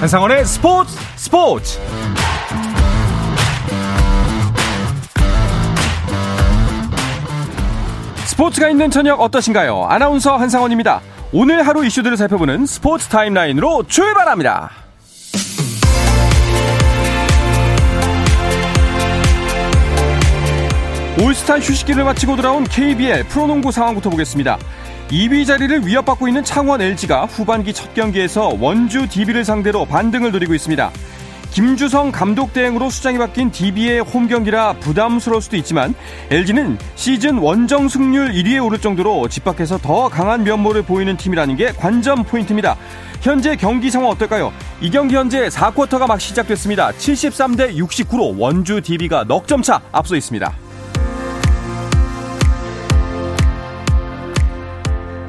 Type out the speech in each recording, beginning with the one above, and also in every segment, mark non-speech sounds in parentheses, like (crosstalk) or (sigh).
한상원의 스포츠 스포츠 스포츠가 있는 저녁 어떠신가요? 아나운서 한상원입니다. 오늘 하루 이슈들을 살펴보는 스포츠 타임라인으로 출발합니다. 올스타 휴식기를 마치고 돌아온 KBL 프로농구 상황부터 보겠습니다. 2위 자리를 위협받고 있는 창원 LG가 후반기 첫 경기에서 원주 DB를 상대로 반등을 노리고 있습니다. 김주성 감독 대행으로 수장이 바뀐 DB의 홈 경기라 부담스러울 수도 있지만 LG는 시즌 원정 승률 1위에 오를 정도로 집 밖에서 더 강한 면모를 보이는 팀이라는 게 관전 포인트입니다. 현재 경기 상황 어떨까요? 이 경기 현재 4쿼터가 막 시작됐습니다. 73대 69로 원주 DB가 넉 점 차 앞서 있습니다.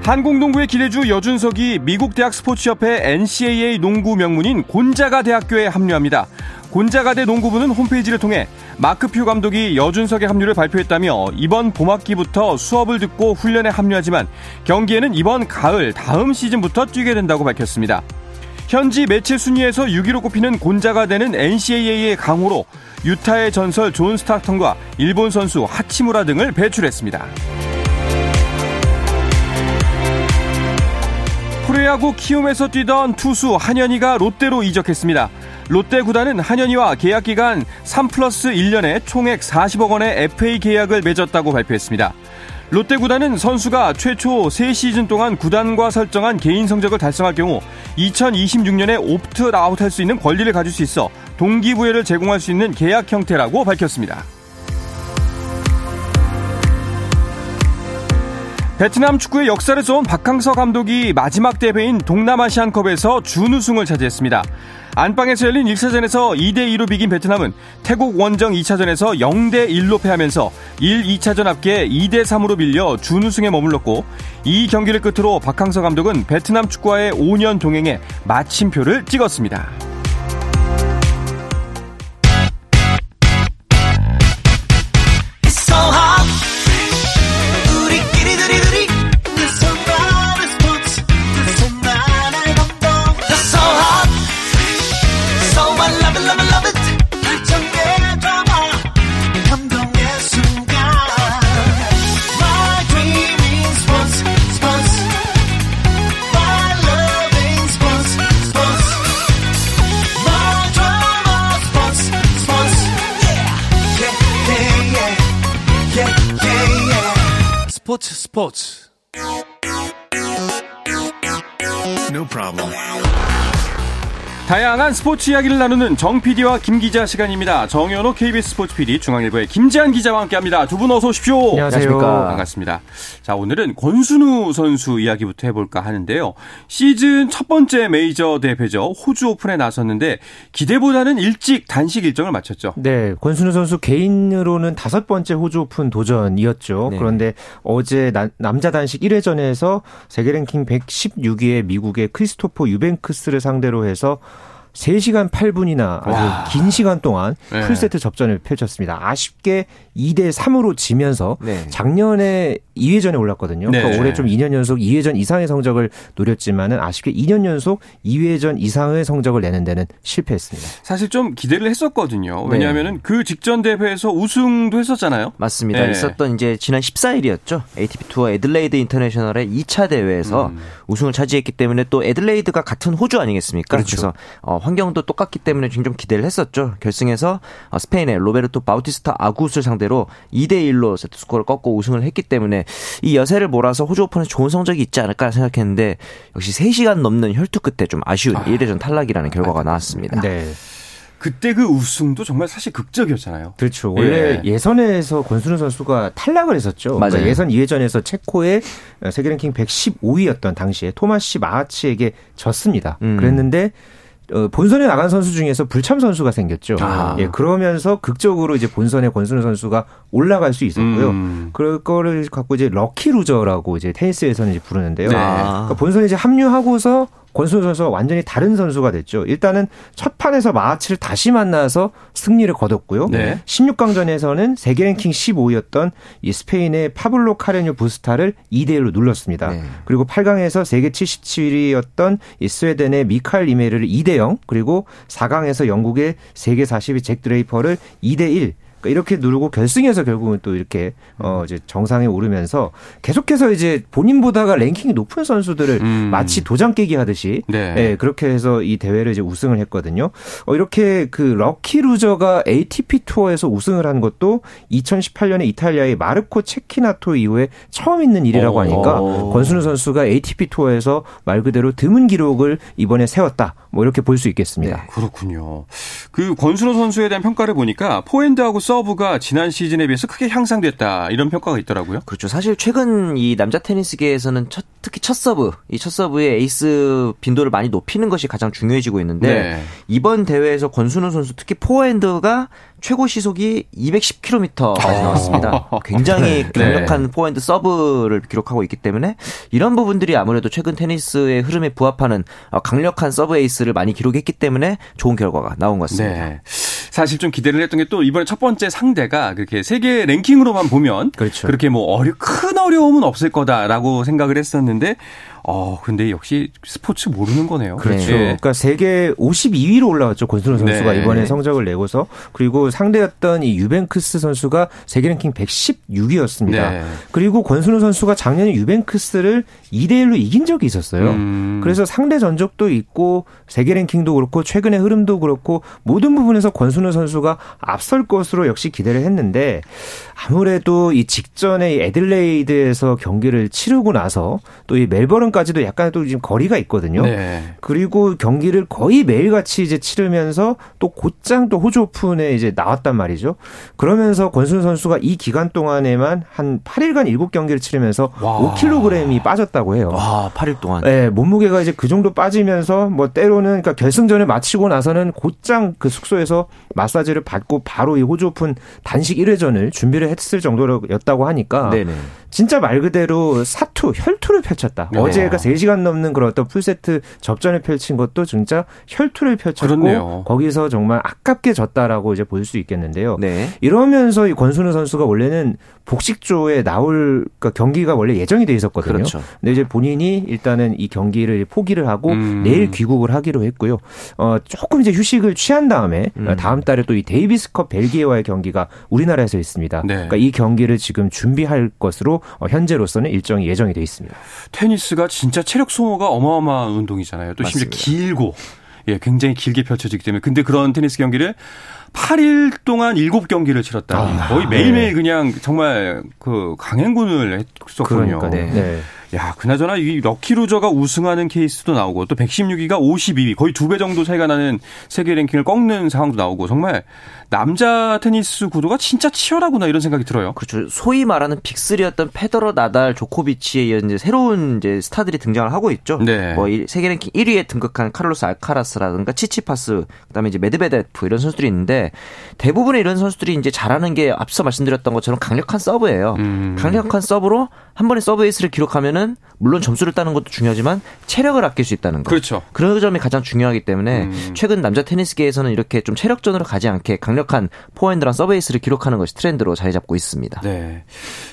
한국농구의 기대주 여준석이 미국 대학 스포츠협회 NCAA 농구 명문인 곤자가 대학교에 합류합니다. 곤자가대 농구부는 홈페이지를 통해 마크 퓨 감독이 여준석의 합류를 발표했다며 이번 봄학기부터 수업을 듣고 훈련에 합류하지만 경기에는 이번 가을 다음 시즌부터 뛰게 된다고 밝혔습니다. 현지 매체 순위에서 6위로 꼽히는 곤자가대는 NCAA의 강호로 유타의 전설 존 스탁턴과 일본 선수 하치무라 등을 배출했습니다. 프로야구 키움에서 뛰던 투수 한현희가 롯데로 이적했습니다. 롯데 구단은 한현희와 계약 기간 3 플러스 1년에 총액 40억 원의 FA 계약을 맺었다고 발표했습니다. 롯데 구단은 선수가 최초 3시즌 동안 구단과 설정한 개인 성적을 달성할 경우 2026년에 옵트 아웃할 수 있는 권리를 가질 수 있어 동기부여를 제공할 수 있는 계약 형태라고 밝혔습니다. 베트남 축구의 역사를 쏜 박항서 감독이 마지막 대회인 동남아시안컵에서 준우승을 차지했습니다. 안방에서 열린 1차전에서 2대2로 비긴 베트남은 태국 원정 2차전에서 0대1로 패하면서 1, 2차전 합계 2대3으로 밀려 준우승에 머물렀고 이 경기를 끝으로 박항서 감독은 베트남 축구와의 5년 동행에 마침표를 찍었습니다. 스 다양한 스포츠 이야기를 나누는 정 PD와 김 기자 시간입니다. 정현호 KBS 스포츠 PD, 중앙일보의 김재한 기자와 함께합니다. 두 분 어서 오십시오. 안녕하세요. 반갑습니다. 자 오늘은 권순우 선수 이야기부터 해볼까 하는데요. 시즌 첫 번째 메이저 대회죠. 호주 오픈에 나섰는데 기대보다는 일찍 단식 일정을 마쳤죠. 네, 권순우 선수 개인으로는 다섯 번째 호주 오픈 도전이었죠. 네. 그런데 어제 나, 남자 단식 1회전에서 세계 랭킹 116위의 미국의 크리스토퍼 유뱅크스를 상대로 해서 3시간 8분이나 아주 와. 긴 시간 동안 네. 풀세트 접전을 펼쳤습니다. 아쉽게 2대 3으로 지면서 네. 작년에 2회전에 올랐거든요. 네. 그러니까 올해 좀 2년 연속 2회전 이상의 성적을 노렸지만은 아쉽게 2년 연속 2회전 이상의 성적을 내는 데는 실패했습니다. 사실 좀 기대를 했었거든요. 네. 왜냐하면은 그 직전 대회에서 우승도 했었잖아요. 맞습니다. 네. 있었던 이제 지난 14일이었죠. ATP 투어 애들레이드 인터내셔널의 2차 대회에서 음. 우승을 차지했기 때문에 또 애들레이드가 같은 호주 아니겠습니까? 그렇죠. 그래서 어, 환경도 똑같기 때문에 좀 기대를 했었죠. 결승에서 어, 스페인의 로베르토 바우티스타 아구스를 상대로 2대 1로 세트 스코어를 꺾고 우승을 했기 때문에 이 여세를 몰아서 호주 오픈에 좋은 성적이 있지 않을까 생각했는데 역시 3시간 넘는 혈투 끝에 좀 아쉬운 아. 1회전 탈락이라는 결과가 나왔습니다. 네. 그때 그 우승도 정말 사실 극적이었잖아요. 그렇죠. 원래 예. 선에서 권순우 선수가 탈락을 했었죠. 그러니까 맞아요. 예선 2회전에서 체코의 세계 랭킹 115위였던 당시에 토마시 마하치에게 졌습니다. 음. 그랬는데 어, 본선에 나간 선수 중에서 불참 선수가 생겼죠. 아. 예, 그러면서 극적으로 이제 본선에 권순우 선수가 올라갈 수 있었고요. 음. 그럴 거를 갖고 이제 lucky loser라고 이제 테니스에서는 이제 부르는데요. 네. 그러니까 본선에 이제 합류하고서 권순우 선수가 완전히 다른 선수가 됐죠. 일단은 첫 판에서 마하치를 다시 만나서 승리를 거뒀고요. 네. 16강전에서는 세계 랭킹 15위였던 이 스페인의 파블로 카레뇨 부스타를 2대 1로 눌렀습니다. 네. 그리고 8강에서 세계 77위였던 이 스웨덴의 미칼 이메르를 2대 0, 그리고 4강에서 영국의 세계 40위 잭 드레이퍼를 2대 1 그러니까 이렇게 누르고 결승에서 결국은 또 이렇게 어 이제 정상에 오르면서 계속해서 이제 본인보다가 랭킹이 높은 선수들을 음. 마치 도장 깨기 하듯이 네. 네. 그렇게 해서 이 대회를 이제 우승을 했거든요. 어 이렇게 그 lucky loser가 ATP 투어에서 우승을 한 것도 2018년에 이탈리아의 마르코 체키나토 이후에 처음 있는 일이라고 어. 하니까 권순우 선수가 ATP 투어에서 말 그대로 드문 기록을 이번에 세웠다. 뭐 이렇게 볼 수 있겠습니다. 네, 그렇군요. 그 권순우 선수에 대한 평가를 보니까 포핸드하고 서브가 지난 시즌에 비해서 크게 향상됐다 이런 평가가 있더라고요. 그렇죠. 사실 최근 이 남자 테니스계에서는 첫, 특히 첫 서브, 이 첫 서브의 에이스 빈도를 많이 높이는 것이 가장 중요해지고 있는데 네. 이번 대회에서 권순우 선수 특히 포핸드가 최고 시속이 210km까지 아. 나왔습니다. 굉장히 네. 강력한 네. 포핸드 서브를 기록하고 있기 때문에 이런 부분들이 아무래도 최근 테니스의 흐름에 부합하는 어, 강력한 서브 에이스를 많이 기록했기 때문에 좋은 결과가 나온 것 같습니다. 네. 사실 좀 기대를 했던 게 또 이번에 첫 번째 상대가 그렇게 세계 랭킹으로만 보면 그렇죠. 그렇게 뭐 어려 큰 어려움은 없을 거다라고 생각을 했었는데 어, 근데 역시 스포츠 모르는 거네요. 그렇죠. 네. 그러니까 세계 52위로 올라왔죠. 권순호 선수가 네. 이번에 성적을 내고서 그리고 상대였던 이 유벤크스 선수가 세계 랭킹 116위였습니다. 네. 그리고 권순호 선수가 작년에 유벤크스를 2대 1로 이긴 적이 있었어요. 음. 그래서 상대 전적도 있고 세계 랭킹도 그렇고 최근의 흐름도 그렇고 모든 부분에서 권순호 선수가 앞설 것으로 역시 기대를 했는데 아무래도 이 직전에 이 애들레이드에서 경기를 치르고 나서 또 이 멜버른 까지도 약간 또 지금 거리가 있거든요. 네. 그리고 경기를 거의 매일같이 이제 치르면서 또 곧장 또 호주 오픈에 이제 나왔단 말이죠. 그러면서 권순 선수가 이 기간 동안에만 한 8일간 7경기를 치르면서 와. 5kg이 빠졌다고 해요. 와, 8일 동안. 네, 몸무게가 이제 그 정도 빠지면서 뭐 때로는 그러니까 결승전을 마치고 나서는 곧장 그 숙소에서 마사지를 받고 바로 이 호주 오픈 단식 1회전을 준비를 했을 정도였다고 하니까 네네. 진짜 말 그대로 사투, 혈투를 펼쳤다. 네. 어제 가 3시간 넘는 그런 어떤 풀세트 접전을 펼친 것도 진짜 혈투를 펼쳤고 그렇네요. 거기서 정말 아깝게 졌다라고 이제 볼 수 있겠는데요. 네. 이러면서 이 권순우 선수가 원래는 복식조에 나올 그러니까 경기가 원래 예정이 돼 있었거든요. 그렇죠. 근데 이제 본인이 일단은 이 경기를 포기를 하고 음. 내일 귀국을 하기로 했고요. 어 조금 이제 휴식을 취한 다음에 음. 다음 달에 또 이 데이비스컵 벨기에와의 경기가 우리나라에서 있습니다. 네. 그러니까 이 경기를 지금 준비할 것으로 어, 현재로서는 일정이 예정이 돼 있습니다. 테니스가 진짜 체력 소모가 어마어마한 운동이잖아요. 또 맞습니다. 심지어 길고 예, 굉장히 길게 펼쳐지기 때문에 근데 그런 테니스 경기를 8일 동안 7경기를 치렀다. 아, 거의 매일매일 네. 그냥 정말 그 강행군을 했었거든요. 그러니까, 네. 네. 야, 그나저나 이 럭키루저가 우승하는 케이스도 나오고 또 116위가 52위, 거의 두 배 정도 차이가 나는 세계 랭킹을 꺾는 상황도 나오고 정말 남자 테니스 구도가 진짜 치열하구나 이런 생각이 들어요. 그렇죠. 소위 말하는 빅3였던 페더러, 나달, 조코비치의 이제 새로운 이제 스타들이 등장을 하고 있죠. 네. 뭐 세계 랭킹 1위에 등극한 카를로스 알카라스라든가 치치파스, 그다음에 이제 메드베데프 이런 선수들이 있는데 대부분의 이런 선수들이 이제 잘하는 게 앞서 말씀드렸던 것처럼 강력한 서브예요. 음. 강력한 서브로 한 번에 서브 에이스를 기록하면은 물론 점수를 따는 것도 중요하지만 체력을 아낄 수 있다는 거. 그렇죠. 그런 점이 가장 중요하기 때문에 음. 최근 남자 테니스계에서는 이렇게 좀 체력전으로 가지 않게 강력 강력한 포핸드랑 서브 에이스를 기록하는 것이 트렌드로 자리 잡고 있습니다. 네.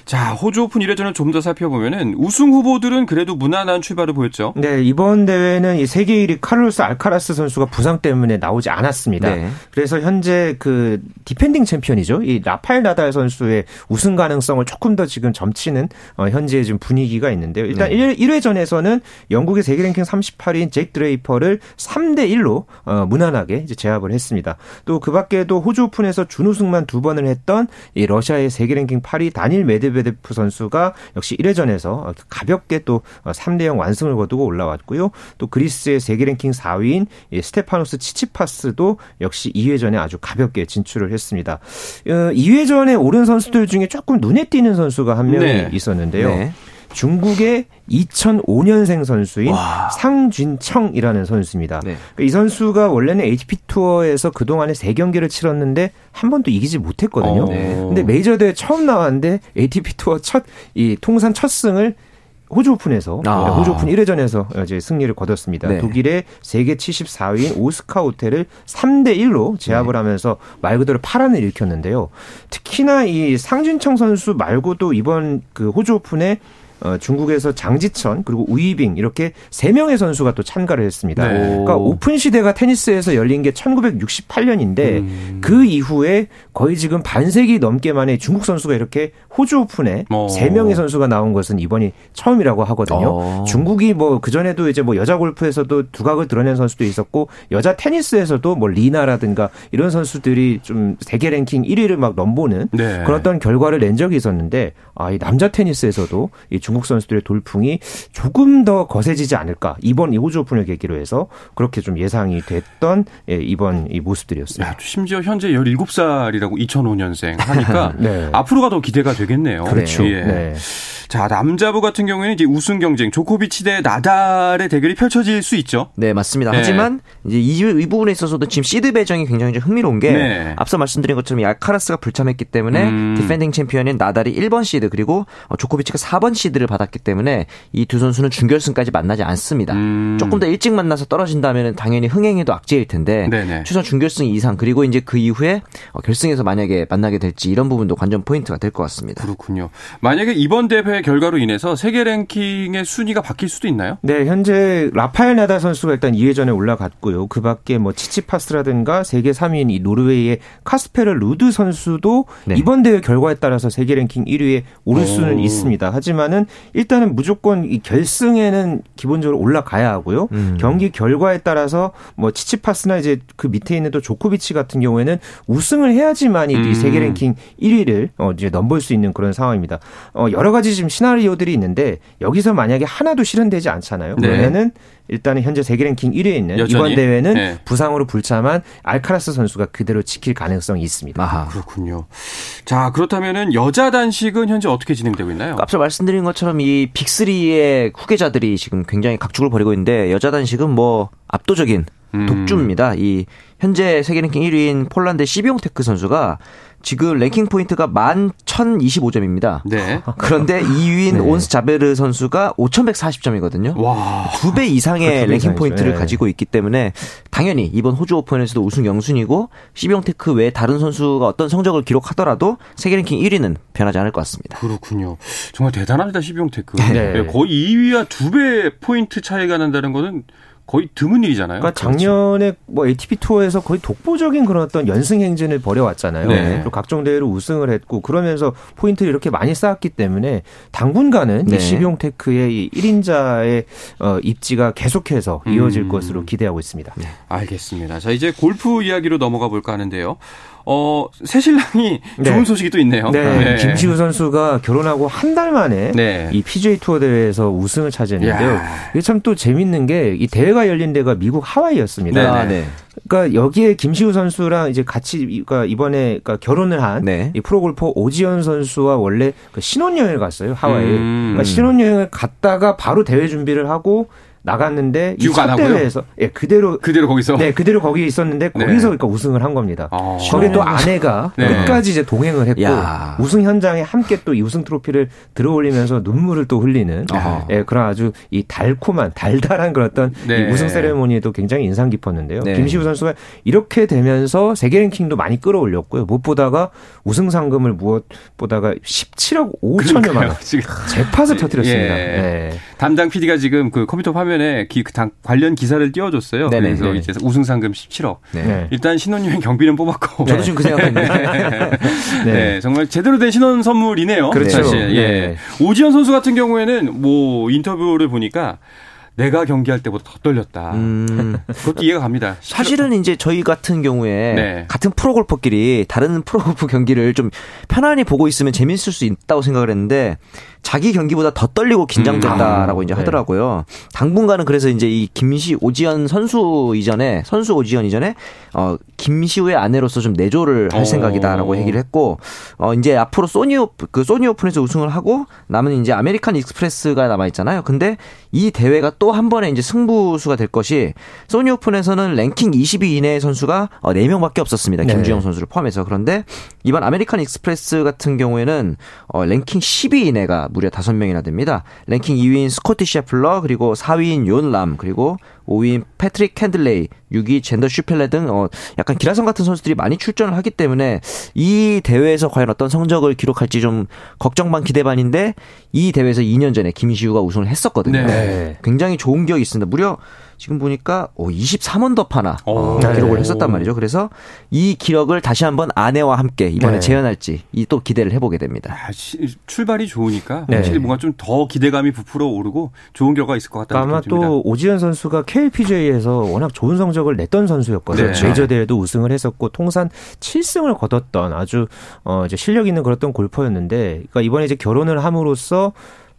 자, 호주 오픈 1회전을 좀 더 살펴보면은 우승 후보들은 그래도 무난한 출발을 보였죠. 네, 이번 대회는 이 세계 1위 카를로스 알카라스 선수가 부상 때문에 나오지 않았습니다. 네. 그래서 현재 그 defending 챔피언이죠. 이 라팔 나달 선수의 우승 가능성을 조금 더 지금 점치는 어, 현재 지금 분위기가 있는데요. 일단 네. 1, 회전에서는 영국의 세계 랭킹 38위인 잭 드레이퍼를 3대 1로 어, 무난하게 이제 제압을 했습니다. 또 그 밖에도 호주 오픈에서 준우승만 두 번을 했던 이 러시아의 세계 랭킹 8위 다닐 메드베데프 선수가 역시 1회전에서 가볍게 또 3대 0 완승을 거두고 올라왔고요. 또 그리스의 세계 랭킹 4위인 스테파노스 치치파스도 역시 2회전에 아주 가볍게 진출을 했습니다. 2회전에 어, 오른 선수들 중에 조금 눈에 띄는 선수가 한 명이 네. 있었는데요. 네. 중국의 2005년생 선수인 와. 상쥔청이라는 선수입니다. 네. 그러니까 이 선수가 원래는 ATP 투어에서 그동안에 3경기를 치렀는데 한 번도 이기지 못했거든요. 어. 네. 근데 메이저 대회 처음 나왔는데 ATP 투어 첫 이 통산 첫 승을 호주 오픈에서 아. 호주 오픈 1회전에서 이제 승리를 거뒀습니다. 네. 독일의 세계 74위인 오스카 오테를 3대 1로 제압을 네. 하면서 말 그대로 파란을 일으켰는데요. 특히나 이 상쥔청 선수 말고도 이번 그 호주 오픈에 어, 중국에서 장즈전 그리고 우이빙 이렇게 세 명의 선수가 또 참가를 했습니다. 네. 그러니까 오픈 시대가 테니스에서 열린 게 1968년인데 음. 그 이후에 거의 지금 반세기 넘게 만에 중국 선수가 이렇게 호주 오픈에 어. 세 명의 선수가 나온 것은 이번이 처음이라고 하거든요. 어. 중국이 뭐 그전에도 이제 뭐 여자 골프에서도 두각을 드러낸 선수도 있었고 여자 테니스에서도 뭐 리나라든가 이런 선수들이 좀 세계 랭킹 1위를 막 넘보는 네. 그런 어떤 결과를 낸 적이 있었는데 아, 이 남자 테니스에서도 이 중국 선수들의 돌풍이 조금 더 거세지지 않을까 이번 이 호주 오픈을 계기로 해서 그렇게 좀 예상이 됐던 예, 이번 이 모습들이었습니다. 야, 심지어 현재 17살이라고 2005년생 하니까 (laughs) 네. 앞으로가 더 기대가 되겠네요. 그렇죠. 예. 네. 자, 남자부 같은 경우에는 이제 우승 경쟁 조코비치 대 나달의 대결이 펼쳐질 수 있죠. 네, 맞습니다. 네. 하지만 이제 이, 이, 부분에 있어서도 지금 시드 배정이 굉장히 좀 흥미로운 게 네. 앞서 말씀드린 것처럼 이 알카라스가 불참했기 때문에 음. defending 챔피언인 나달이 1번 시드 그리고 어, 조코비치가 4번 시드 를 받았기 때문에 이 두 선수는 준결승까지 만나지 않습니다. 음. 조금 더 일찍 만나서 떨어진다면 당연히 흥행에도 악재일 텐데 네네. 최소한 준결승 이상 그리고 이제 그 이후에 어, 결승에서 만약에 만나게 될지 이런 부분도 관전 포인트가 될 것 같습니다. 그렇군요. 만약에 이번 대회 결과로 인해서 세계 랭킹의 순위가 바뀔 수도 있나요? 네, 현재 라파엘 나달 선수가 일단 2회전에 올라갔고요. 그 밖에 뭐 치치파스라든가 세계 3위인 이 노르웨이의 카스페르 루드 선수도 네. 이번 대회 결과에 따라서 세계 랭킹 1위에 오를 오. 수는 있습니다. 하지만은 일단은 무조건 이 결승에는 기본적으로 올라가야 하고요. 음. 경기 결과에 따라서 뭐 치치파스나 이제 그 밑에 있는 또 조코비치 같은 경우에는 우승을 해야지만 이 음. 세계 랭킹 1위를 어 이제 넘볼 수 있는 그런 상황입니다. 어 여러 가지 지금 시나리오들이 있는데 여기서 만약에 하나도 실현되지 않잖아요. 네. 그러면은 일단은 현재 세계 랭킹 1위에 있는 여전히? 이번 대회는 네. 부상으로 불참한 알카라스 선수가 그대로 지킬 가능성이 있습니다. 아하. 그렇군요. 자, 그렇다면은 여자 단식은 현재 어떻게 진행되고 있나요? 앞서 말씀드린 것처럼 이 빅3의 후계자들이 지금 굉장히 각축을 벌이고 있는데 여자 단식은 뭐 압도적인 음. 독주입니다. 이 현재 세계 랭킹 1위인 폴란드 시비용테크 선수가 지금 랭킹 포인트가 11,025점입니다. 네. (laughs) 그런데 2위인 네. 온스 자베르 선수가 5,140점이거든요. 와. 두 배 이상의 랭킹 이상이죠. 포인트를 네. 가지고 있기 때문에 당연히 이번 호주 오픈에서도 우승 영순위고 시비옹테크 외 다른 선수가 어떤 성적을 기록하더라도 세계 랭킹 1위는 변하지 않을 것 같습니다. 그렇군요. 정말 대단합니다, 시비옹테크. 네. 거의 2위와 두 배 포인트 차이가 난다는 거는 거의 드문 일이잖아요. 그러니까 작년에 뭐 ATP 투어에서 거의 독보적인 그런 어떤 연승 행진을 벌여왔잖아요. 네. 그리고 각종 대회로 우승을 했고 그러면서 포인트를 이렇게 많이 쌓았기 때문에 당분간은 네. 이 시비용테크의 이 1인자의 어, 입지가 계속해서 이어질 음. 것으로 기대하고 있습니다. 네. 알겠습니다. 자 이제 골프 이야기로 넘어가 볼까 하는데요. 어, 새 신랑이 네. 좋은 소식이 또 있네요. 네. 네. 김시우 선수가 결혼하고 한 달 만에 네. 이 PGA 투어 대회에서 우승을 차지했는데요. 야. 이게 참 또 재밌는 게 이 대회가 열린 데가 미국 하와이였습니다. 네. 아, 네. 그러니까 여기에 김시우 선수랑 이제 같이 그러니까 이번에 그러니까 결혼을 한이 네. 프로골퍼 오지연 선수와 원래 그 신혼여행을 갔어요 하와이. 음. 그러니까 신혼여행을 갔다가 바로 대회 준비를 하고 나갔는데 이첫 대회에서 예 그대로 그대로 거기서 네 그대로 거기 있었는데 네. 거기서 그러니까 우승을 한 겁니다. 아. 거기 또 아내가 네. 끝까지 이제 동행을 했고 야. 우승 현장에 함께 또 이 우승 트로피를 들어올리면서 눈물을 또 흘리는 아. 예 그런 아주 이 달콤한 달달한 그런 어떤 네. 우승 세레모니도 굉장히 인상 깊었는데요. 네. 김시우 선수가 이렇게 되면서 세계 랭킹도 많이 끌어올렸고요. 무엇보다가 우승 상금을 무엇보다가 17억 5천여만 원 잭팟을 터뜨렸습니다. 예. 네. 담당 PD가 지금 그 컴퓨터 화면 화면에 기, 그 당, 관련 기사를 띄워줬어요. 네네, 그래서 네 이제 우승 상금 17억. 네. 일단 신혼여행 경비는 뽑았고. 저도 지금 그 생각했는데. (laughs) 네. 네. 정말 제대로 된 신혼 선물이네요. 그렇죠. 사실. 예. 오지현 선수 같은 경우에는 뭐 인터뷰를 보니까 내가 경기할 때보다 더 떨렸다. 음. 그것도 이해가 갑니다. 사실은 이제 저희 같은 경우에 네. 같은 프로골퍼끼리 다른 프로골프 경기를 좀 편안히 보고 있으면 재밌을 수 있다고 생각을 했는데 자기 경기보다 더 떨리고 긴장된다라고 음. 아, 이제 네. 하더라고요. 당분간은 그래서 이제 이 김시 오지연 선수 이전에 선수 오지연 이전에 어 김시우의 아내로서 좀 내조를 할 오. 어. 생각이다라고 얘기를 했고 어 이제 앞으로 소니 오그 소니 오픈에서 우승을 하고 남은 이제 아메리칸 익스프레스가 남아 있잖아요. 근데 이 대회가 또또 한 번의 이제 승부수가 될 것이 소니 오픈에서는 랭킹 20위 이내의 선수가 4명밖에 없었습니다. 네. 김주형 선수를 포함해서. 그런데 이번 아메리칸 익스프레스 같은 경우에는 어, 랭킹 10위 이내가 무려 5명이나 됩니다. 랭킹 2위인 스코티 셰플러 그리고 4위인 욘 람 그리고 5위인 패트릭 캔틀레이, 6위 잰더 쇼플리 등 어, 약간 기라성 같은 선수들이 많이 출전을 하기 때문에 이 대회에서 과연 어떤 성적을 기록할지 좀 걱정 반 기대 반인데 이 대회에서 2년 전에 김시우가 우승을 했었거든요. 네. 굉장히 좋은 기억이 있습니다. 무려 지금 보니까 23언더파나 어, 기록을 했었단 말이죠. 그래서 이 기록을 다시 한번 아내와 함께 이번에 네. 재현할지 또 기대를 해보게 됩니다. 아, 시, 출발이 좋으니까 네. 확실히 뭔가 좀 더 기대감이 부풀어 오르고 좋은 결과가 있을 것 같다는 아마 또 오지현 선수가 KLPGA에서 워낙 좋은 성적을 냈던 선수였거든요. 네. 메이저 대회도 우승을 했었고 통산 7승을 거뒀던 아주 어 이제 실력 있는 그랬던 골퍼였는데 그러니까 이번에 이제 결혼을 함으로써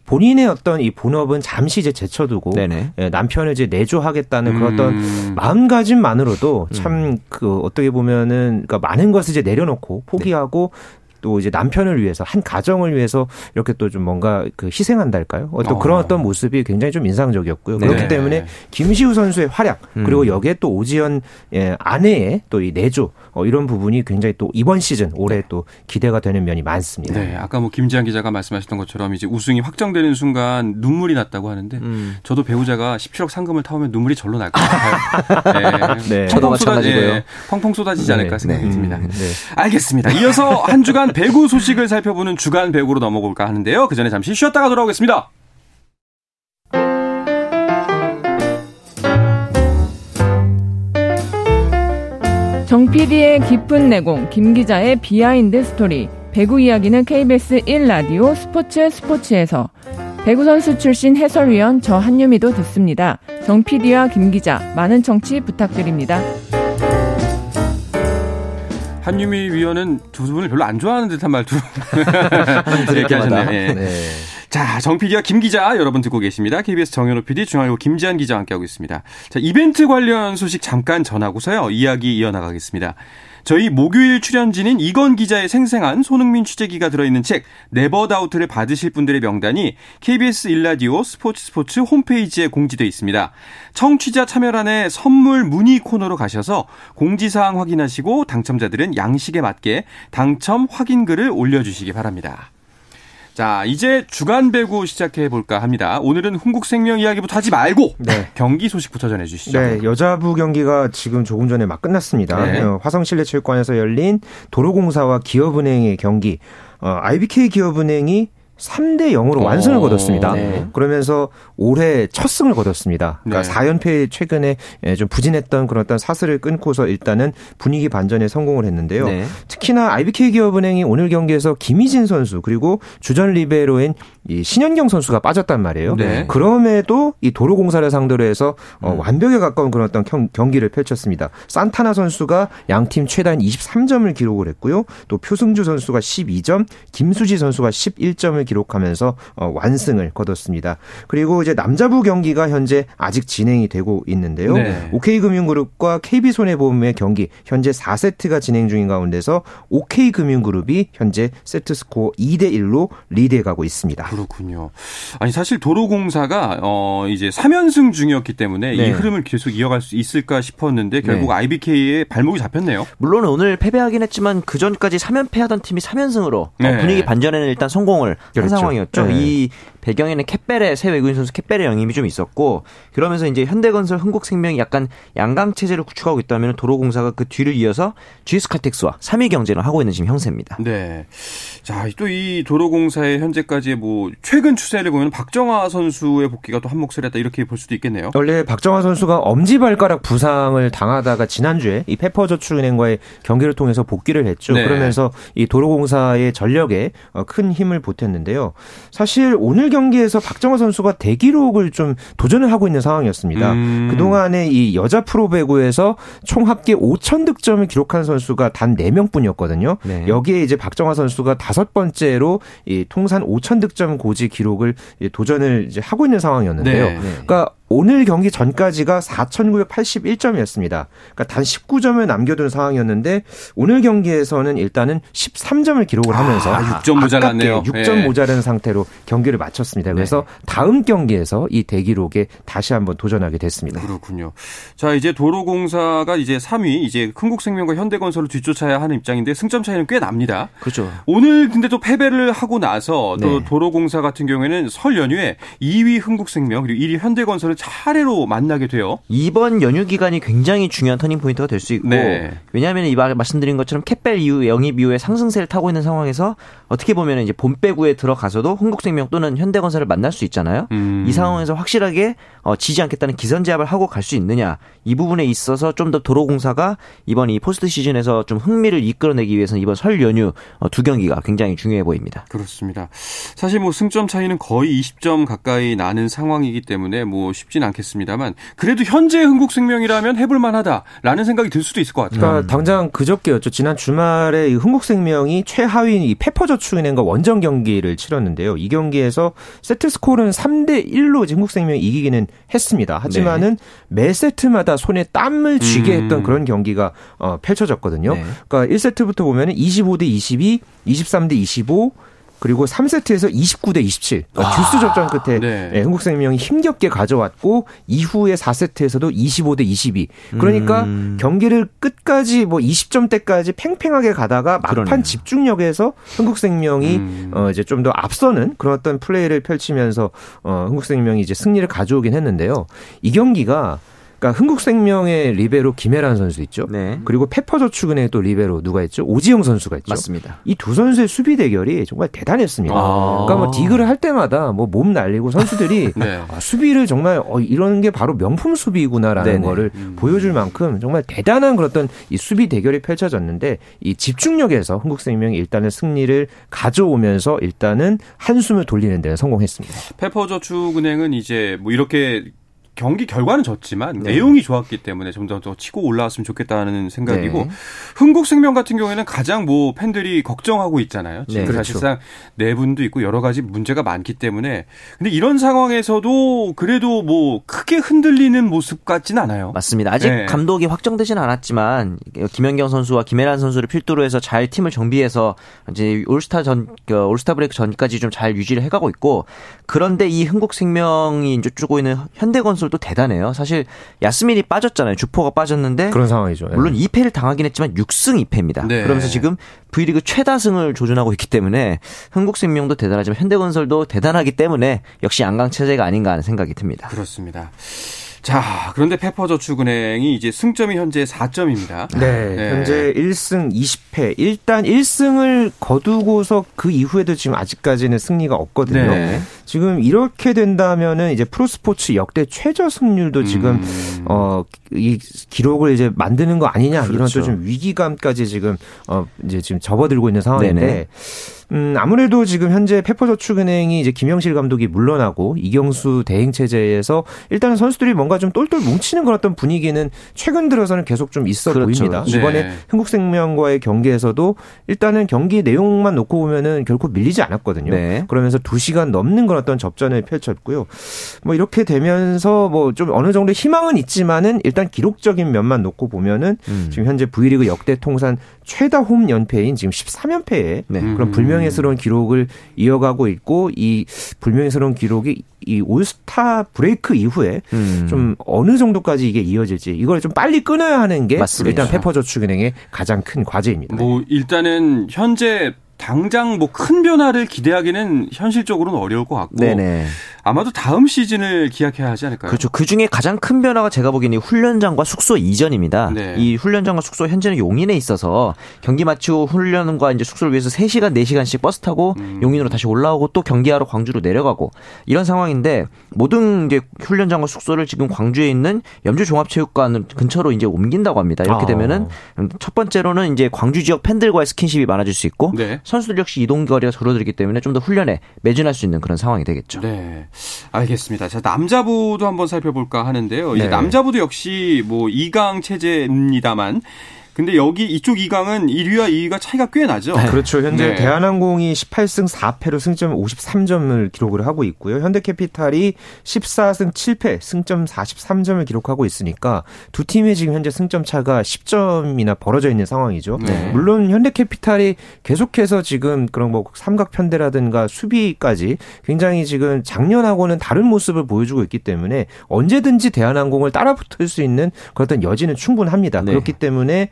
본인의 어떤 이 본업은 잠시 이제 제쳐두고 예, 남편을 이제 내조하겠다는 그런 어떤 음. 마음가짐만으로도 참그 음. 어떻게 보면은 그러니까 많은 것을 이제 내려놓고 포기하고 네. 또 이제 남편을 위해서 한 가정을 위해서 이렇게 또 좀 뭔가 그 희생한달까요? 어떤 어. 그런 어떤 모습이 굉장히 좀 인상적이었고요. 네. 그렇기 때문에 김시우 선수의 활약 음. 그리고 여기에 또 오지연 예, 아내의 또 이 내조 어, 이런 부분이 굉장히 또 이번 시즌 올해 네. 또 기대가 되는 면이 많습니다. 네, 아까 뭐 김지한 기자가 말씀하셨던 것처럼 이제 우승이 확정되는 순간 눈물이 났다고 하는데 음. 저도 배우자가 17억 상금을 타오면 눈물이 절로 날 것 같아요. (laughs) 네. 네. 저도 마찬가지고요. 예, 펑펑 쏟아지지 않을까 네. 생각이 듭니다. 음, 네. 알겠습니다. 이어서 한 주간 주간 배구 소식을 살펴보는 주간 배구로 넘어볼까 하는데요. 그 전에 잠시 쉬었다가 돌아오겠습니다. 정 PD의 깊은 내공, 김 기자의 비하인드 스토리. 배구 이야기는 KBS 1라디오 스포츠 스포츠에서 배구 선수 출신 해설위원 저 한유미도 듣습니다. 정 PD와 김 기자 많은 청취 부탁드립니다. 한유미 위원은 두 분을 별로 안 좋아하는 듯한 말투 (laughs) 얘기하셨네요. 예. 네. 자, 정 PD와 김 기자 여러분 듣고 계십니다. KBS 정현호 PD, 중앙일보 김지한 기자와 함께하고 있습니다. 자, 이벤트 관련 소식 잠깐 전하고서요. 이야기 이어나가겠습니다. 저희 목요일 출연진인 이건 기자의 생생한 손흥민 취재기가 들어있는 책 네버다우트를 받으실 분들의 명단이 KBS 일라디오 스포츠 스포츠 홈페이지에 공지돼 있습니다. 청취자 참여란에 선물 문의 코너로 가셔서 공지사항 확인하시고 당첨자들은 양식에 맞게 당첨 확인글을 올려주시기 바랍니다. 자, 이제 주간 배구 시작해 볼까 합니다. 오늘은 흥국생명 이야기부터 하지 말고 네. 경기 소식부터 전해 주시죠. 네, 여자부 경기가 지금 조금 전에 막 끝났습니다. 네. 어, 화성실내체육관에서 열린 도로공사와 기업은행의 경기. 어, IBK 기업은행이 3대 0으로 완승을 오, 거뒀습니다. 네. 그러면서 올해 첫 승을 거뒀습니다. 그러니까 네. 4연패 최근에 예, 좀 부진했던 그런 어떤 사슬을 끊고서 일단은 분위기 반전에 성공을 했는데요. 네. 특히나 IBK 기업은행이 오늘 경기에서 김희진 선수 그리고 주전 리베로인 이 신현경 선수가 빠졌단 말이에요. 네. 그럼에도 이 도로공사를 상대로 해서 어, 음. 완벽에 가까운 그런 어떤 경, 기를 펼쳤습니다. 산타나 선수가 양팀 최단 23점을 기록을 했고요. 또 표승주 선수가 12점, 김수지 선수가 11점을 기록하면서 어, 완승을 거뒀습니다. 그리고 이제 남자부 경기가 현재 아직 진행이 되고 있는데요. 네. OK금융그룹과 KB손해보험의 경기 현재 4세트가 진행 중인 가운데서 OK금융그룹이 현재 세트 스코어 2대 1로 리드해 가고 있습니다. 그렇군요. 아니 사실 도로공사가 어 이제 3연승 중이었기 때문에 네. 이 흐름을 계속 이어갈 수 있을까 싶었는데 결국 네. IBK의 발목이 잡혔네요. 물론 오늘 패배하긴 했지만 그 전까지 3연패하던 팀이 3연승으로 네. 분위기 반전에는 일단 성공을 그렇죠. 상황이었죠. 네. 이 배경에는 캣벨의 새 외국인 선수 캣벨의 영임이 좀 있었고 그러면서 이제 현대건설 흥국생명이 약간 양강 체제를 구축하고 있다면 도로공사가 그 뒤를 이어서 GS칼텍스와 3위 경쟁을 하고 있는 지금 형세입니다. 네. 자, 또 이 도로공사의 현재까지의 뭐 최근 추세를 보면 박정화 선수의 복귀가 또 한 몫을 했다 이렇게 볼 수도 있겠네요. 원래 박정화 선수가 엄지발가락 부상을 당하다가 지난주에 이 페퍼저축은행과의 경기를 통해서 복귀를 했죠. 네. 그러면서 이 도로공사의 전력에 어, 큰 힘을 보탰는데요. 사실 오늘 경 기에서 박정화 선수가 대기록을 좀 도전을 하고 있는 상황이었습니다. 음. 그동안에 이 여자 프로 배구에서 총 합계 5천 득점을 기록한 선수가 단 4명뿐이었거든요. 네. 여기에 이제 박정화 선수가 다섯 번째로 이 통산 5천 득점 고지 기록을 도전을 이제 하고 있는 상황이었는데요. 네. 네. 그러니까 오늘 경기 전까지가 4,981점이었습니다. 그러니까 단 19점을 남겨둔 상황이었는데 오늘 경기에서는 일단은 13점을 기록을 하면서 아, 6점 모자랐네요. 6점 네. 모자란 상태로 경기를 마쳤습니다. 그래서 네. 다음 경기에서 이 대기록에 다시 한번 도전하게 됐습니다. 그렇군요. 자, 이제 도로공사가 이제 3위 이제 흥국생명과 현대건설을 뒤쫓아야 하는 입장인데 승점 차이는 꽤 납니다. 그렇죠. 오늘 근데 또 패배를 하고 나서 또 네. 도로공사 같은 경우에는 설 연휴에 2위 흥국생명 그리고 1위 현대건설을 차례로 만나게 돼요. 이번 연휴 기간이 굉장히 중요한 터닝 포인트가 될 수 있고 네. 왜냐하면 이 말씀드린 것처럼 캣벨 이후 영입 이후에 상승세를 타고 있는 상황에서 어떻게 보면 이제 봄배구에 들어가서도 흥국생명 또는 현대건설을 만날 수 있잖아요. 음. 이 상황에서 확실하게 어, 지지 않겠다는 기선제압을 하고 갈 수 있느냐 이 부분에 있어서 좀 더 도로공사가 이번 이 포스트 시즌에서 좀 흥미를 이끌어내기 위해서는 이번 설 연휴 어, 두 경기가 굉장히 중요해 보입니다. 그렇습니다. 사실 뭐 승점 차이는 거의 20점 가까이 나는 상황이기 때문에 뭐 쉽진 않겠습니다만 그래도 현재 흥국생명이라면 해볼 만하다라는 생각이 들 수도 있을 것 같아요. 그러니까 당장 그저께였죠. 지난 주말에 흥국생명이 최하위인 이 페퍼저 축은행과 원정 경기를 치렀는데요. 이 경기에서 세트 스코어는 3대 1로 흥국생명이 이기기는 했습니다. 하지만은 네. 매 세트마다 손에 땀을 쥐게 음. 했던 그런 경기가 어, 펼쳐졌거든요. 네. 그러니까 1세트부터 보면은 25대 22, 23대 25, 그리고 3세트에서 29대 27. 그러니까 아, 듀스 접전 끝에 네. 네, 흥국생명이 힘겹게 가져왔고 이후에 4세트에서도 25대 22. 그러니까 음. 경기를 끝까지 뭐 20점대까지 팽팽하게 가다가 막판 그러네요. 집중력에서 흥국생명이 음. 어 이제 좀 더 앞서는 그런 어떤 플레이를 펼치면서 어 흥국생명이 이제 승리를 가져오긴 했는데요. 이 경기가 그러니까 흥국생명의 리베로 김혜란 선수 있죠. 네. 그리고 페퍼저축은의 또 리베로 누가 있죠? 오지영 선수가 있죠. 맞습니다. 이 두 선수의 수비 대결이 정말 대단했습니다. 아. 그러니까 뭐 디그를 할 때마다 뭐 몸 날리고 선수들이 (laughs) 네. 아, 수비를 정말 어, 이런 게 바로 명품 수비구나라는 네네. 거를 음. 보여줄 만큼 정말 대단한 그런 어떤 이 수비 대결이 펼쳐졌는데 이 집중력에서 흥국생명이 일단은 승리를 가져오면서 일단은 한숨을 돌리는 데는 성공했습니다. 페퍼저축은행은 이제 뭐 이렇게 경기 결과는 졌지만 네. 내용이 좋았기 때문에 좀더 치고 올라왔으면 좋겠다는 생각이고 네. 흥국생명 같은 경우에는 가장 뭐 팬들이 걱정하고 있잖아요. 지금 네, 그렇죠. 사실상 내분도 있고 여러 가지 문제가 많기 때문에 근데 이런 상황에서도 그래도 뭐 크게 흔들리는 모습 같지는 않아요. 맞습니다. 아직 네. 감독이 확정되지는 않았지만 김연경 선수와 김혜란 선수를 필두로 해서 잘 팀을 정비해서 이제 올스타 전그 올스타 브레이크 전까지 좀 잘 유지를 해가고 있고 그런데 이 흥국생명이 이제 쭈고 있는 현대건설 선수들도 대단해요. 사실 야스민이 빠졌잖아요. 주포가 빠졌는데 그런 상황이죠. 물론 2패를 당하긴 했지만 6승 2패입니다. 네. 그러면서 지금 V리그 최다승을 조준하고 있기 때문에 흥국생명도 대단하지만 현대건설도 대단하기 때문에 역시 양강 체제가 아닌가 하는 생각이 듭니다. 그렇습니다. 자, 그런데 페퍼저축은행이 이제 승점이 현재 4점입니다. 네, 네, 현재 1승 20패. 일단 1승을 거두고서 그 이후에도 지금 아직까지는 승리가 없거든요. 네. 지금 이렇게 된다면은 이제 프로스포츠 역대 최저 승률도 지금 음. 어이 기록을 이제 만드는 거 아니냐 그렇죠. 이런 또 좀 위기감까지 지금 어 이제 지금 접어들고 있는 상황인데 네네. 음, 아무래도 지금 현재 페퍼저축은행이 이제 김영실 감독이 물러나고 이경수 대행 체제에서 일단은 선수들이 뭔가 좀 똘똘 뭉치는 그런 어떤 분위기는 최근 들어서는 계속 좀 있어 그렇죠. 보입니다. 네. 이번에 흥국생명과의 경기에서도 일단은 경기 내용만 놓고 보면은 결코 밀리지 않았거든요. 네. 그러면서 2시간 넘는 그런 어떤 접전을 펼쳤고요. 뭐 이렇게 되면서 뭐 좀 어느 정도 희망은 있지만은 일단 기록적인 면만 놓고 보면은 음. 지금 현재 V리그 역대 통산 최다 홈 연패인 지금 13연패에 네. 그런 불명 불명예스러운 기록을 이어가고 있고 이 불명예스러운 기록이 이 올스타 브레이크 이후에 음. 좀 어느 정도까지 이게 이어질지 이걸 좀 빨리 끊어야 하는 게 맞습니다. 일단 페퍼저축은행의 가장 큰 과제입니다. 뭐 일단은 현재 당장 뭐 큰 변화를 기대하기는 현실적으로는 어려울 것 같고 네네. 아마도 다음 시즌을 기약해야 하지 않을까요? 그렇죠. 그 중에 가장 큰 변화가 제가 보기에는 훈련장과 숙소 이전입니다. 네. 이 훈련장과 숙소 현재는 용인에 있어서 경기 마치고 훈련과 이제 숙소를 위해서 3시간, 4시간씩 버스 타고 음. 용인으로 다시 올라오고 또 경기하러 광주로 내려가고 이런 상황인데 모든 이제 훈련장과 숙소를 지금 광주에 있는 염주 종합체육관 근처로 이제 옮긴다고 합니다. 이렇게 아. 되면은 첫 번째로는 이제 광주 지역 팬들과의 스킨십이 많아질 수 있고 네. 선수들 역시 이동 거리가 줄어들기 때문에 좀 더 훈련에 매진할 수 있는 그런 상황이 되겠죠. 네. 알겠습니다. 자, 남자부도 한번 살펴볼까 하는데요. 네. 이제 남자부도 역시 뭐 2강 체제입니다만 근데 여기 이쪽 2강은 1위와 2위가 차이가 꽤 나죠. 네. 그렇죠. 현재 네. 대한항공이 18승 4패로 승점 53점을 기록을 하고 있고요. 현대캐피탈이 14승 7패 승점 43점을 기록하고 있으니까 두 팀의 지금 현재 승점 차가 10점이나 벌어져 있는 상황이죠. 네. 물론 현대캐피탈이 계속해서 지금 그런 뭐 삼각 편대라든가 수비까지 굉장히 지금 작년하고는 다른 모습을 보여주고 있기 때문에 언제든지 대한항공을 따라붙을 수 있는 그런 여지는 충분합니다. 네. 그렇기 때문에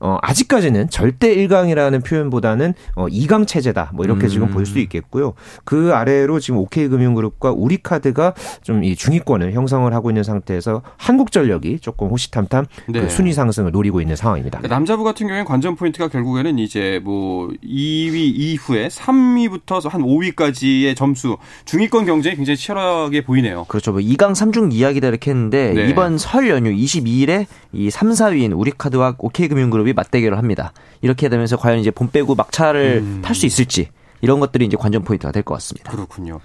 어, 아직까지는 절대 1강이라는 표현보다는 어, 2강 체제다. 뭐 이렇게 음. 지금 볼 수 있겠고요. 그 아래로 지금 OK금융그룹과 우리카드가 좀 이 중위권을 형성을 하고 있는 상태에서 한국전력이 조금 호시탐탐 그 네. 그 순위 상승을 노리고 있는 상황입니다. 그러니까 남자부 같은 경우에 관전 포인트가 결국에는 이제 뭐 2위 이후에 3위부터 한 5위까지의 점수 중위권 경쟁이 굉장히 치열하게 보이네요. 그렇죠. 뭐 2강 3중 이야기다 이렇게 했는데 네. 이번 설 연휴 22일에 이 3, 4위인 우리카드와 OK금융그룹 그룹이 맞대결을 합니다. 이렇게 되면서 과연 이제 본 빼고 막차를 음. 탈수 있을지 이런 것들이 이제 관전 포인트가 될 것 같습니다. 그렇군요.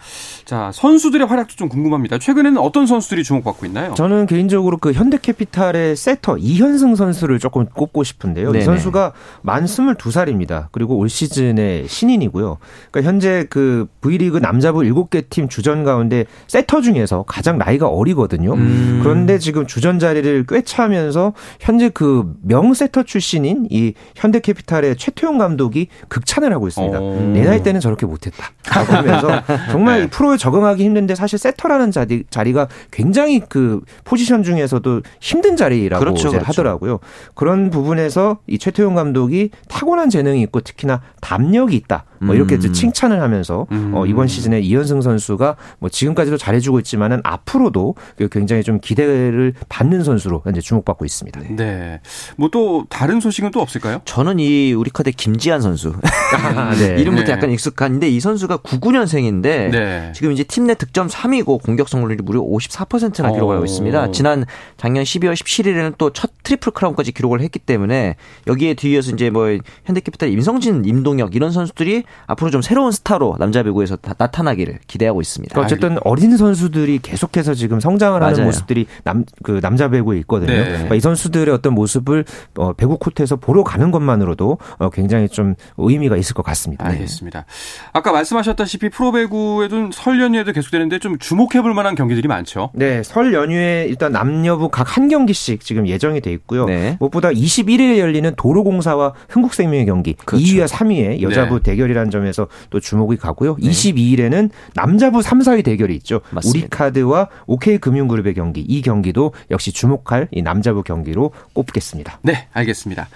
자, 선수들의 활약도 좀 궁금합니다. 최근에는 어떤 선수들이 주목받고 있나요? 저는 개인적으로 그 현대캐피탈의 세터 이현승 선수를 조금 꼽고 싶은데요. 네네. 이 선수가 만 22살입니다. 그리고 올 시즌의 신인이고요. 그러니까 현재 그 V리그 남자부 7개 팀 주전 가운데 세터 중에서 가장 나이가 어리거든요. 음. 그런데 지금 주전 자리를 꿰차면서 현재 그 명세터 출신인 이 현대캐피탈의 최태웅 감독이 극찬을 하고 있습니다. 오. 내 나이 때는 저렇게 못했다. 하면서 (laughs) 정말 네. 프로에 적응하기 힘든데 사실 세터라는 자리, 자리가 굉장히 그 포지션 중에서도 힘든 자리라고 그렇죠, 그렇죠. 하더라고요. 그런 부분에서 이 최태용 감독이 타고난 재능이 있고 특히나 담력이 있다. 뭐 이렇게 음. 칭찬을 하면서 어, 음. 어, 이번 시즌에 이현승 선수가 뭐 지금까지도 잘해주고 있지만은 앞으로도 그 굉장히 좀 기대를 받는 선수로 현재 주목받고 있습니다. 네. 뭐 또 다른 소식은 또 없을까요? 저는 이 우리 카드 김지한 선수 (laughs) 아, 네. (laughs) 이름부터 네. 약간 익숙한데 이 선수가 99년생인데 네. 지금 이제 팀 내 득점 3위고 공격 성공률이 무려 54%나 기록하고 있습니다. 지난 작년 12월 17일에는 또 첫 트리플 크라운까지 기록을 했기 때문에 여기에 뒤이어서 이제 뭐 현대캐피탈 임성진, 임동혁 이런 선수들이 앞으로 좀 새로운 스타로 남자 배구에서 나타나기를 기대하고 있습니다. 그러니까 어쨌든 어린 선수들이 계속해서 지금 성장을 맞아요. 하는 모습들이 남 그 남자 배구에 있거든요. 네. 그러니까 이 선수들의 어떤 모습을 어, 배구 코트에서 보러 가는 것만으로도 어, 굉장히 좀 의미가 있을 것 같습니다. 네. 알겠습니다. 아까 말씀하셨다시피 프로 배구에도 설 연휴에도 계속되는데 좀 주목해볼 만한 경기들이 많죠. 네, 설 연휴에 일단 남녀부 각 한 경기씩 지금 예정이 돼 있고요. 네. 무엇보다 21일에 열리는 도로공사와 흥국생명의 경기 그렇죠. 2위와 3위의 여자부 네. 대결이라 는 점에서 또 주목이 가고요. 네. 22일에는 남자부 3, 4위 대결이 있죠. 맞습니다. 우리카드와 OK금융그룹의 경기. 이 경기도 역시 주목할 이 남자부 경기로 꼽겠습니다. 네, 알겠습니다.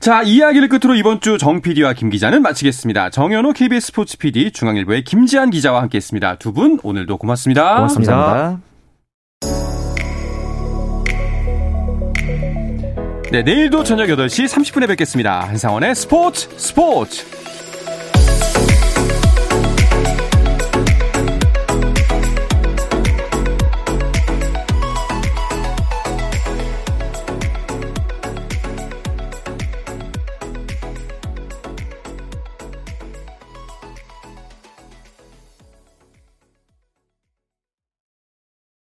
자, 이야기를 끝으로 이번 주 정 PD와 김 기자는 마치겠습니다. 정현호 KBS 스포츠 PD, 중앙일보의 김지한 기자와 함께했습니다. 두 분 오늘도 고맙습니다. 고맙습니다. 감사합니다. 네, 내일도 저녁 8시 30분에 뵙겠습니다. 한상원의 스포츠 스포츠.